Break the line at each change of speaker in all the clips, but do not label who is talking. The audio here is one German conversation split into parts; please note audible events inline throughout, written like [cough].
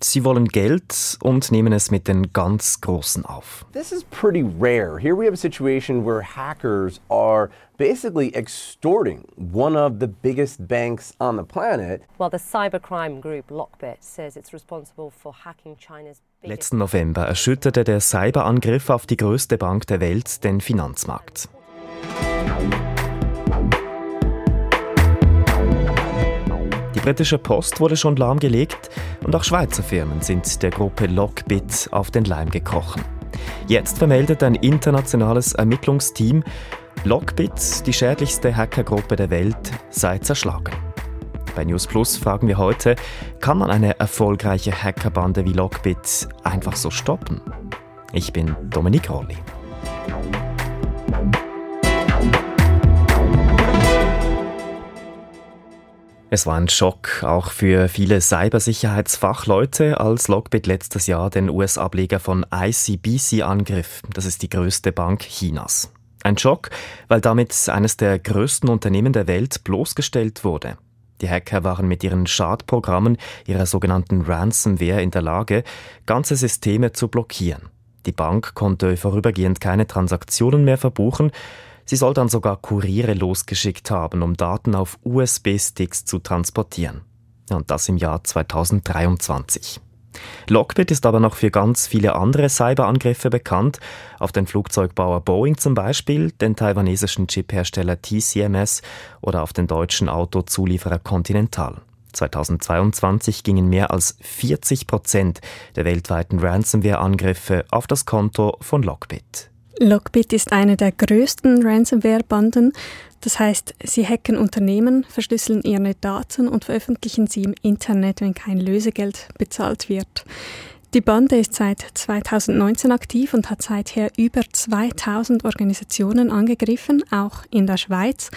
Sie wollen Geld und nehmen es mit den ganz Großen auf.
This is pretty rare. Here we have a situation where hackers are basically extorting one of the biggest banks on the planet.
Well, the cybercrime group Lockbit says it's responsible for hacking China's
Letzten November erschütterte der Cyberangriff auf die größte Bank der Welt den Finanzmarkt. Britische Post wurde schon lahmgelegt und auch Schweizer Firmen sind der Gruppe Lockbit auf den Leim gekrochen. Jetzt vermeldet ein internationales Ermittlungsteam, Lockbit, die schädlichste Hackergruppe der Welt, sei zerschlagen. Bei News Plus fragen wir heute, kann man eine erfolgreiche Hackerbande wie Lockbit einfach so stoppen? Ich bin Dominik Rolli. Es war ein Schock auch für viele Cybersicherheitsfachleute, als Lockbit letztes Jahr den US-Ableger von ICBC angriff. Das ist die größte Bank Chinas. Ein Schock, weil damit eines der größten Unternehmen der Welt bloßgestellt wurde. Die Hacker waren mit ihren Schadprogrammen, ihrer sogenannten Ransomware in der Lage, ganze Systeme zu blockieren. Die Bank konnte vorübergehend keine Transaktionen mehr verbuchen, Sie soll dann sogar Kuriere losgeschickt haben, um Daten auf USB-Sticks zu transportieren. Und das im Jahr 2023. Lockbit ist aber noch für ganz viele andere Cyberangriffe bekannt, auf den Flugzeugbauer Boeing zum Beispiel, den taiwanesischen Chiphersteller TCMS oder auf den deutschen Autozulieferer Continental. 2022 gingen mehr als 40 Prozent der weltweiten Ransomware-Angriffe auf das Konto von Lockbit.
Lockbit ist eine der größten Ransomware-Banden. Das heißt, sie hacken Unternehmen, verschlüsseln ihre Daten und veröffentlichen sie im Internet, wenn kein Lösegeld bezahlt wird. Die Bande ist seit 2019 aktiv und hat seither über 2000 Organisationen angegriffen, auch in der Schweiz,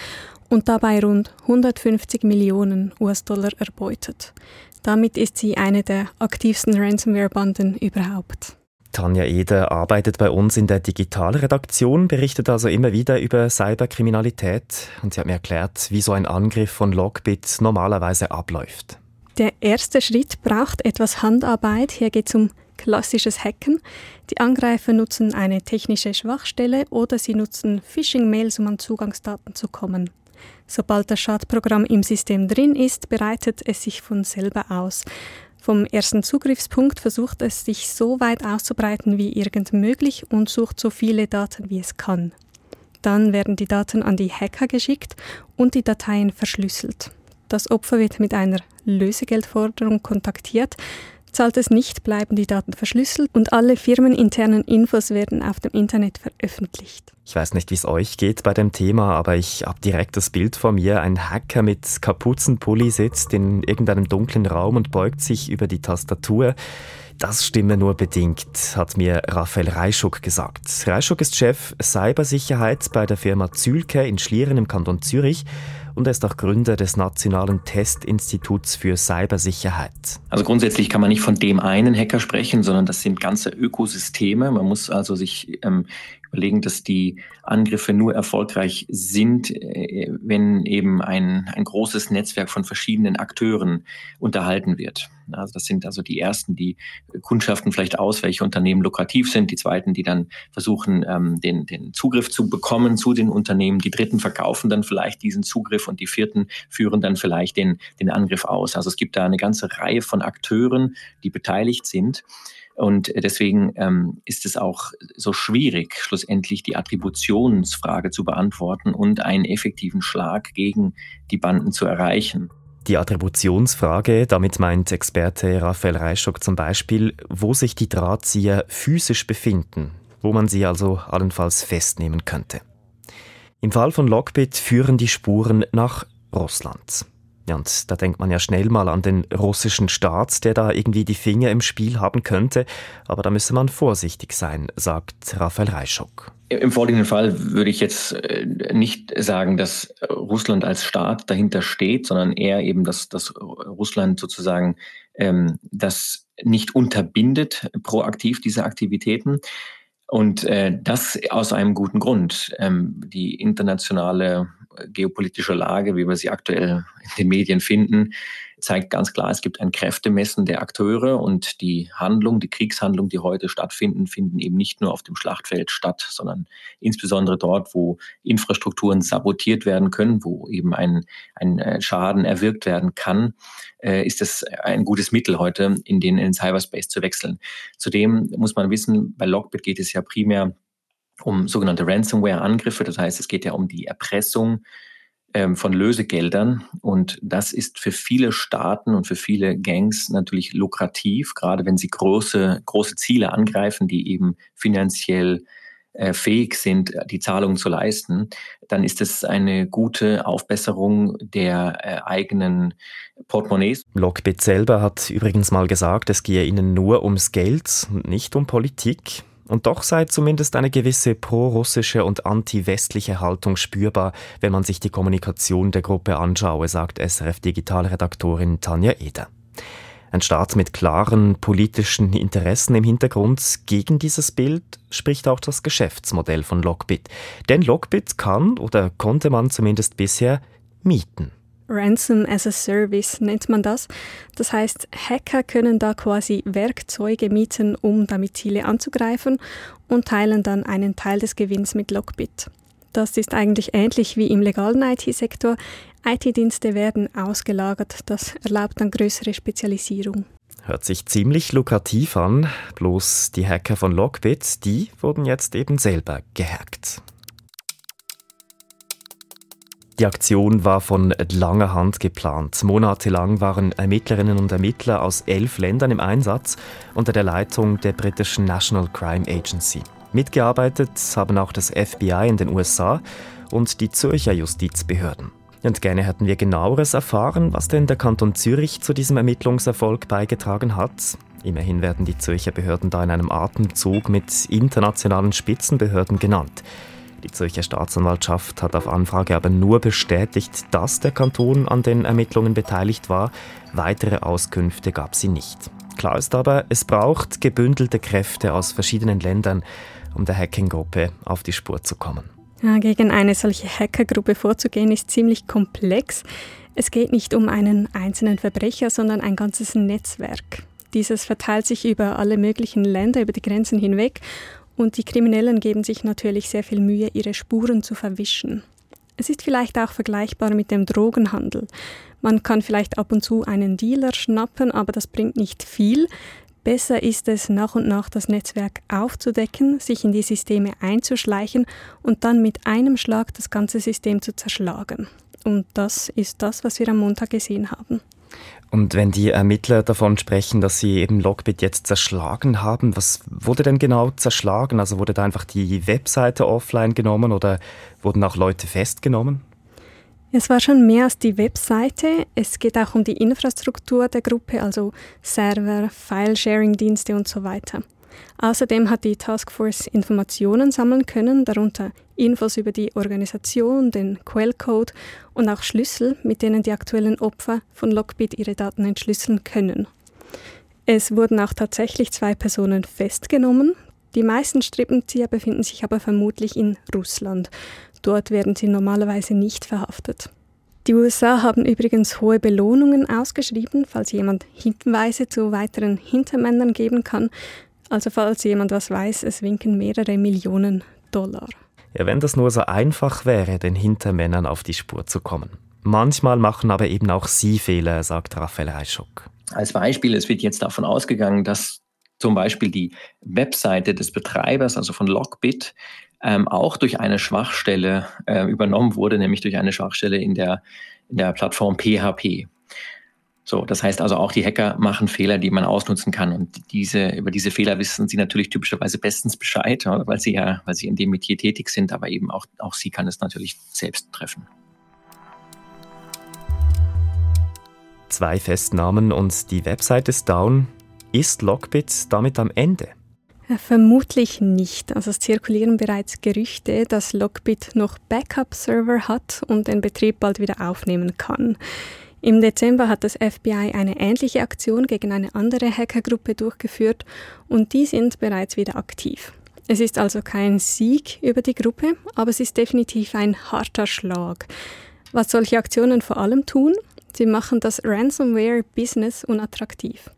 und dabei rund 150 Millionen US-Dollar erbeutet. Damit ist sie eine der aktivsten Ransomware-Banden überhaupt.
Tanja Eder arbeitet bei uns in der Digitalredaktion, berichtet also immer wieder über Cyberkriminalität und sie hat mir erklärt, wie so ein Angriff von Logbit normalerweise abläuft.
Der erste Schritt braucht etwas Handarbeit. Hier geht es um klassisches Hacken. Die Angreifer nutzen eine technische Schwachstelle oder sie nutzen Phishing-Mails, um an Zugangsdaten zu kommen. Sobald das Schadprogramm im System drin ist, bereitet es sich von selber aus. Vom ersten Zugriffspunkt versucht es sich so weit auszubreiten wie irgend möglich und sucht so viele Daten wie es kann. Dann werden die Daten an die Hacker geschickt und die Dateien verschlüsselt. Das Opfer wird mit einer Lösegeldforderung kontaktiert, Zahlt es nicht, bleiben die Daten verschlüsselt und alle firmeninternen Infos werden auf dem Internet veröffentlicht.
Ich weiß nicht, wie es euch geht bei dem Thema, aber ich habe direkt das Bild vor mir. Ein Hacker mit Kapuzenpulli sitzt in irgendeinem dunklen Raum und beugt sich über die Tastatur. Das stimme nur bedingt, hat mir Raphael Reischuk gesagt. Reischuk ist Chef Cybersicherheit bei der Firma Zülke in Schlieren im Kanton Zürich und er ist auch Gründer des Nationalen Testinstituts für Cybersicherheit.
Also grundsätzlich kann man nicht von dem einen Hacker sprechen, sondern das sind ganze Ökosysteme. Man muss also sich ähm, überlegen, dass die Angriffe nur erfolgreich sind, äh, wenn eben ein, ein großes Netzwerk von verschiedenen Akteuren unterhalten wird. Also das sind also die ersten, die kundschaften vielleicht aus, welche Unternehmen lukrativ sind, die zweiten, die dann versuchen, ähm, den, den Zugriff zu bekommen zu den Unternehmen, die dritten verkaufen dann vielleicht diesen Zugriff und die vierten führen dann vielleicht den, den Angriff aus. Also es gibt da eine ganze Reihe von Akteuren, die beteiligt sind. Und deswegen ähm, ist es auch so schwierig, schlussendlich die Attributionsfrage zu beantworten und einen effektiven Schlag gegen die Banden zu erreichen.
Die Attributionsfrage, damit meint Experte Raphael Reischock zum Beispiel, wo sich die Drahtzieher physisch befinden, wo man sie also allenfalls festnehmen könnte. Im Fall von Lockbit führen die Spuren nach Russland. Ja, und da denkt man ja schnell mal an den russischen Staat, der da irgendwie die Finger im Spiel haben könnte. Aber da müsse man vorsichtig sein, sagt Raphael Reischock.
Im vorliegenden Fall würde ich jetzt äh, nicht sagen, dass Russland als Staat dahinter steht, sondern eher eben, dass, dass Russland sozusagen ähm, das nicht unterbindet, proaktiv diese Aktivitäten. Und äh, das aus einem guten Grund. Ähm, die internationale geopolitische Lage, wie wir sie aktuell in den Medien finden, zeigt ganz klar, es gibt ein Kräftemessen der Akteure und die Handlung, die Kriegshandlung, die heute stattfinden, finden eben nicht nur auf dem Schlachtfeld statt, sondern insbesondere dort, wo Infrastrukturen sabotiert werden können, wo eben ein, ein äh, Schaden erwirkt werden kann, äh, ist es ein gutes Mittel heute, in den, in den Cyberspace zu wechseln. Zudem muss man wissen, bei Lockbit geht es ja primär um sogenannte Ransomware-Angriffe. Das heißt, es geht ja um die Erpressung ähm, von Lösegeldern. Und das ist für viele Staaten und für viele Gangs natürlich lukrativ, gerade wenn sie große, große Ziele angreifen, die eben finanziell äh, fähig sind, die Zahlungen zu leisten, dann ist es eine gute Aufbesserung der äh, eigenen Portemonnaies.
Lockbit selber hat übrigens mal gesagt, es gehe ihnen nur ums Geld und nicht um Politik. Und doch sei zumindest eine gewisse prorussische und anti-westliche Haltung spürbar, wenn man sich die Kommunikation der Gruppe anschaue, sagt SRF-Digitalredaktorin Tanja Eder. Ein Staat mit klaren politischen Interessen im Hintergrund gegen dieses Bild spricht auch das Geschäftsmodell von Lockbit. Denn Lockbit kann oder konnte man zumindest bisher mieten.
Ransom as a Service nennt man das. Das heißt, Hacker können da quasi Werkzeuge mieten, um damit Ziele anzugreifen und teilen dann einen Teil des Gewinns mit Lockbit. Das ist eigentlich ähnlich wie im legalen IT-Sektor. IT-Dienste werden ausgelagert. Das erlaubt dann größere Spezialisierung.
Hört sich ziemlich lukrativ an, bloß die Hacker von Lockbit, die wurden jetzt eben selber gehackt. Die Aktion war von langer Hand geplant. Monatelang waren Ermittlerinnen und Ermittler aus elf Ländern im Einsatz unter der Leitung der britischen National Crime Agency. Mitgearbeitet haben auch das FBI in den USA und die Zürcher Justizbehörden. Und gerne hätten wir genaueres erfahren, was denn der Kanton Zürich zu diesem Ermittlungserfolg beigetragen hat. Immerhin werden die Zürcher Behörden da in einem Atemzug mit internationalen Spitzenbehörden genannt. Die Zürcher Staatsanwaltschaft hat auf Anfrage aber nur bestätigt, dass der Kanton an den Ermittlungen beteiligt war. Weitere Auskünfte gab sie nicht. Klar ist aber, es braucht gebündelte Kräfte aus verschiedenen Ländern, um der Hacking-Gruppe auf die Spur zu kommen.
Ja, gegen eine solche Hackergruppe vorzugehen ist ziemlich komplex. Es geht nicht um einen einzelnen Verbrecher, sondern ein ganzes Netzwerk. Dieses verteilt sich über alle möglichen Länder, über die Grenzen hinweg und die Kriminellen geben sich natürlich sehr viel Mühe, ihre Spuren zu verwischen. Es ist vielleicht auch vergleichbar mit dem Drogenhandel. Man kann vielleicht ab und zu einen Dealer schnappen, aber das bringt nicht viel. Besser ist es, nach und nach das Netzwerk aufzudecken, sich in die Systeme einzuschleichen und dann mit einem Schlag das ganze System zu zerschlagen. Und das ist das, was wir am Montag gesehen haben.
Und wenn die Ermittler davon sprechen, dass sie eben Lockbit jetzt zerschlagen haben, was wurde denn genau zerschlagen? Also wurde da einfach die Webseite offline genommen oder wurden auch Leute festgenommen?
Es war schon mehr als die Webseite. Es geht auch um die Infrastruktur der Gruppe, also Server, File-Sharing-Dienste und so weiter. Außerdem hat die Taskforce Informationen sammeln können, darunter Infos über die Organisation, den Quellcode und auch Schlüssel, mit denen die aktuellen Opfer von Lockbit ihre Daten entschlüsseln können. Es wurden auch tatsächlich zwei Personen festgenommen. Die meisten Strippenzieher befinden sich aber vermutlich in Russland. Dort werden sie normalerweise nicht verhaftet. Die USA haben übrigens hohe Belohnungen ausgeschrieben, falls jemand Hinweise zu weiteren Hintermännern geben kann. Also falls jemand was weiß, es winken mehrere Millionen Dollar.
Ja, wenn das nur so einfach wäre, den Hintermännern auf die Spur zu kommen. Manchmal machen aber eben auch Sie Fehler, sagt Raphael Reischuk.
Als Beispiel, es wird jetzt davon ausgegangen, dass zum Beispiel die Webseite des Betreibers, also von Lockbit, ähm, auch durch eine Schwachstelle äh, übernommen wurde, nämlich durch eine Schwachstelle in der, in der Plattform PHP. So, das heißt also auch die Hacker machen Fehler, die man ausnutzen kann. Und diese, über diese Fehler wissen sie natürlich typischerweise bestens Bescheid, weil sie ja, weil sie in dem Metier tätig sind, aber eben auch, auch sie kann es natürlich selbst treffen.
Zwei Festnahmen und die Website ist down. Ist Lockbit damit am Ende?
Vermutlich nicht. Also es zirkulieren bereits Gerüchte, dass Lockbit noch Backup-Server hat und den Betrieb bald wieder aufnehmen kann. Im Dezember hat das FBI eine ähnliche Aktion gegen eine andere Hackergruppe durchgeführt und die sind bereits wieder aktiv. Es ist also kein Sieg über die Gruppe, aber es ist definitiv ein harter Schlag. Was solche Aktionen vor allem tun, Sie machen das Ransomware-Business unattraktiv.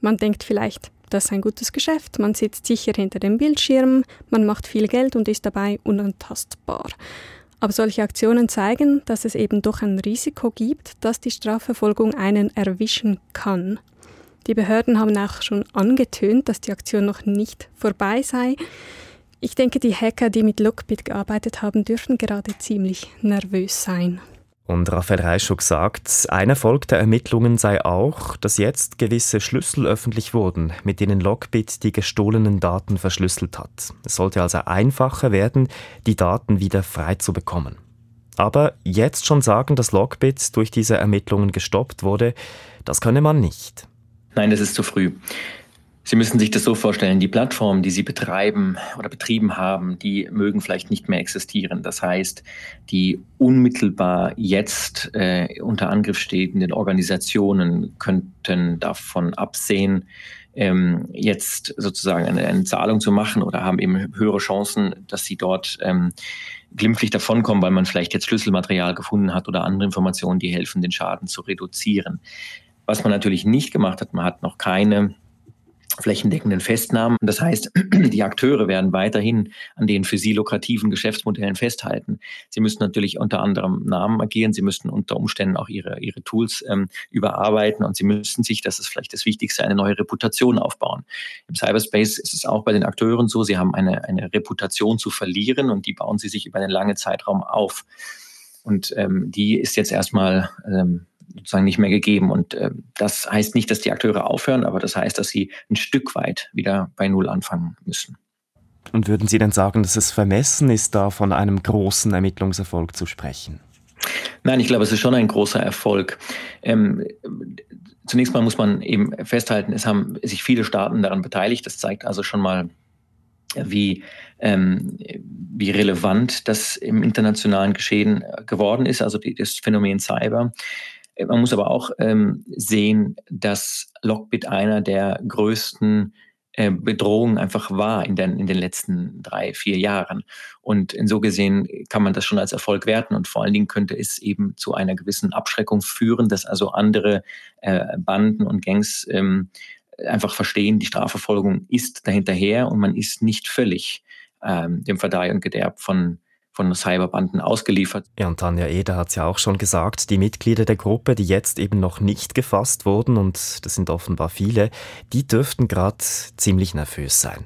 Man denkt vielleicht, das ist ein gutes Geschäft, man sitzt sicher hinter dem Bildschirm, man macht viel Geld und ist dabei unantastbar. Aber solche Aktionen zeigen, dass es eben doch ein Risiko gibt, dass die Strafverfolgung einen erwischen kann. Die Behörden haben auch schon angetönt, dass die Aktion noch nicht vorbei sei. Ich denke, die Hacker, die mit Lockbit gearbeitet haben, dürfen gerade ziemlich nervös sein.
Und Raphael Reischuk sagt, ein Erfolg der Ermittlungen sei auch, dass jetzt gewisse Schlüssel öffentlich wurden, mit denen Lockbit die gestohlenen Daten verschlüsselt hat. Es sollte also einfacher werden, die Daten wieder frei zu bekommen. Aber jetzt schon sagen, dass Lockbit durch diese Ermittlungen gestoppt wurde, das könne man nicht.
Nein, das ist zu früh. Sie müssen sich das so vorstellen, die Plattformen, die Sie betreiben oder betrieben haben, die mögen vielleicht nicht mehr existieren. Das heißt, die unmittelbar jetzt äh, unter Angriff stehenden Organisationen könnten davon absehen, ähm, jetzt sozusagen eine, eine, Zahlung zu machen oder haben eben höhere Chancen, dass sie dort ähm, glimpflich davonkommen, weil man vielleicht jetzt Schlüsselmaterial gefunden hat oder andere Informationen, die helfen, den Schaden zu reduzieren. Was man natürlich nicht gemacht hat, man hat noch keine flächendeckenden Festnahmen. Das heißt, [clears throat] die Akteure werden weiterhin an den für sie lukrativen Geschäftsmodellen festhalten. Sie müssen natürlich unter anderem Namen agieren, sie müssen unter Umständen auch ihre, ihre Tools ähm, überarbeiten und sie müssen sich, das ist vielleicht das Wichtigste, eine neue Reputation aufbauen. Im Cyberspace ist es auch bei den Akteuren so, sie haben eine, eine Reputation zu verlieren und die bauen sie sich über einen langen Zeitraum auf. Und ähm, die ist jetzt erstmal ähm, sozusagen nicht mehr gegeben. Und äh, das heißt nicht, dass die Akteure aufhören, aber das heißt, dass sie ein Stück weit wieder bei Null anfangen müssen.
Und würden Sie denn sagen, dass es vermessen ist, da von einem großen Ermittlungserfolg zu sprechen?
Nein, ich glaube, es ist schon ein großer Erfolg. Ähm, zunächst mal muss man eben festhalten, es haben sich viele Staaten daran beteiligt. Das zeigt also schon mal, wie, ähm, wie relevant das im internationalen Geschehen geworden ist, also die, das Phänomen Cyber. Man muss aber auch ähm, sehen, dass Lockbit einer der größten äh, Bedrohungen einfach war in den, in den letzten drei, vier Jahren. Und in so gesehen kann man das schon als Erfolg werten. Und vor allen Dingen könnte es eben zu einer gewissen Abschreckung führen, dass also andere äh, Banden und Gangs ähm, einfach verstehen, die Strafverfolgung ist dahinterher und man ist nicht völlig ähm, dem Verdeih und Gederb von von Cyberbanden ausgeliefert.
Ja, und Tanja Eder hat es ja auch schon gesagt, die Mitglieder der Gruppe, die jetzt eben noch nicht gefasst wurden, und das sind offenbar viele, die dürften gerade ziemlich nervös sein.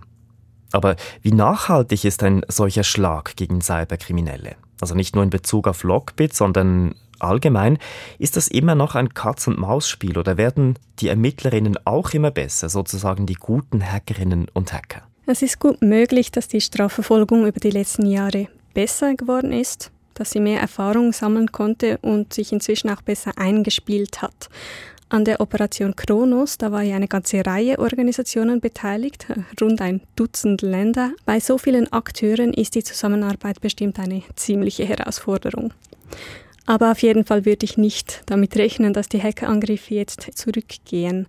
Aber wie nachhaltig ist ein solcher Schlag gegen Cyberkriminelle? Also nicht nur in Bezug auf Lockbit, sondern allgemein, ist das immer noch ein Katz-und-Maus-Spiel oder werden die Ermittlerinnen auch immer besser, sozusagen die guten Hackerinnen und Hacker?
Es ist gut möglich, dass die Strafverfolgung über die letzten Jahre besser geworden ist, dass sie mehr Erfahrung sammeln konnte und sich inzwischen auch besser eingespielt hat. An der Operation Kronos, da war ja eine ganze Reihe Organisationen beteiligt, rund ein Dutzend Länder. Bei so vielen Akteuren ist die Zusammenarbeit bestimmt eine ziemliche Herausforderung. Aber auf jeden Fall würde ich nicht damit rechnen, dass die Hackerangriffe jetzt zurückgehen.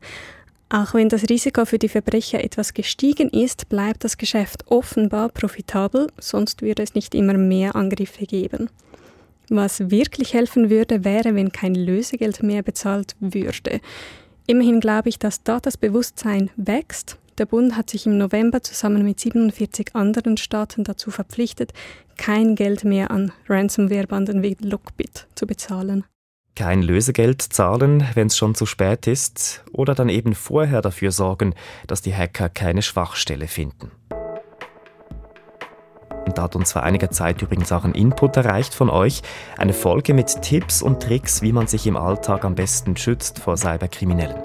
Auch wenn das Risiko für die Verbrecher etwas gestiegen ist, bleibt das Geschäft offenbar profitabel, sonst würde es nicht immer mehr Angriffe geben. Was wirklich helfen würde, wäre, wenn kein Lösegeld mehr bezahlt würde. Immerhin glaube ich, dass da das Bewusstsein wächst. Der Bund hat sich im November zusammen mit 47 anderen Staaten dazu verpflichtet, kein Geld mehr an Ransomware-Banden wie Lockbit zu bezahlen
kein Lösegeld zahlen, wenn es schon zu spät ist, oder dann eben vorher dafür sorgen, dass die Hacker keine Schwachstelle finden. Und da hat uns vor einiger Zeit übrigens auch ein Input erreicht von euch, eine Folge mit Tipps und Tricks, wie man sich im Alltag am besten schützt vor Cyberkriminellen.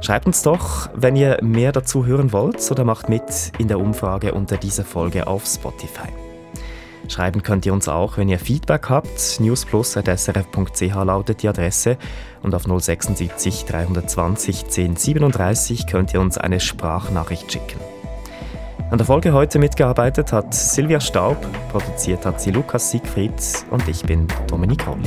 Schreibt uns doch, wenn ihr mehr dazu hören wollt oder macht mit in der Umfrage unter dieser Folge auf Spotify. Schreiben könnt ihr uns auch, wenn ihr Feedback habt. newsplus.srf.ch lautet die Adresse und auf 076 320 1037 könnt ihr uns eine Sprachnachricht schicken. An der Folge heute mitgearbeitet hat Silvia Staub, produziert hat sie Lukas Siegfried und ich bin Dominik Roll.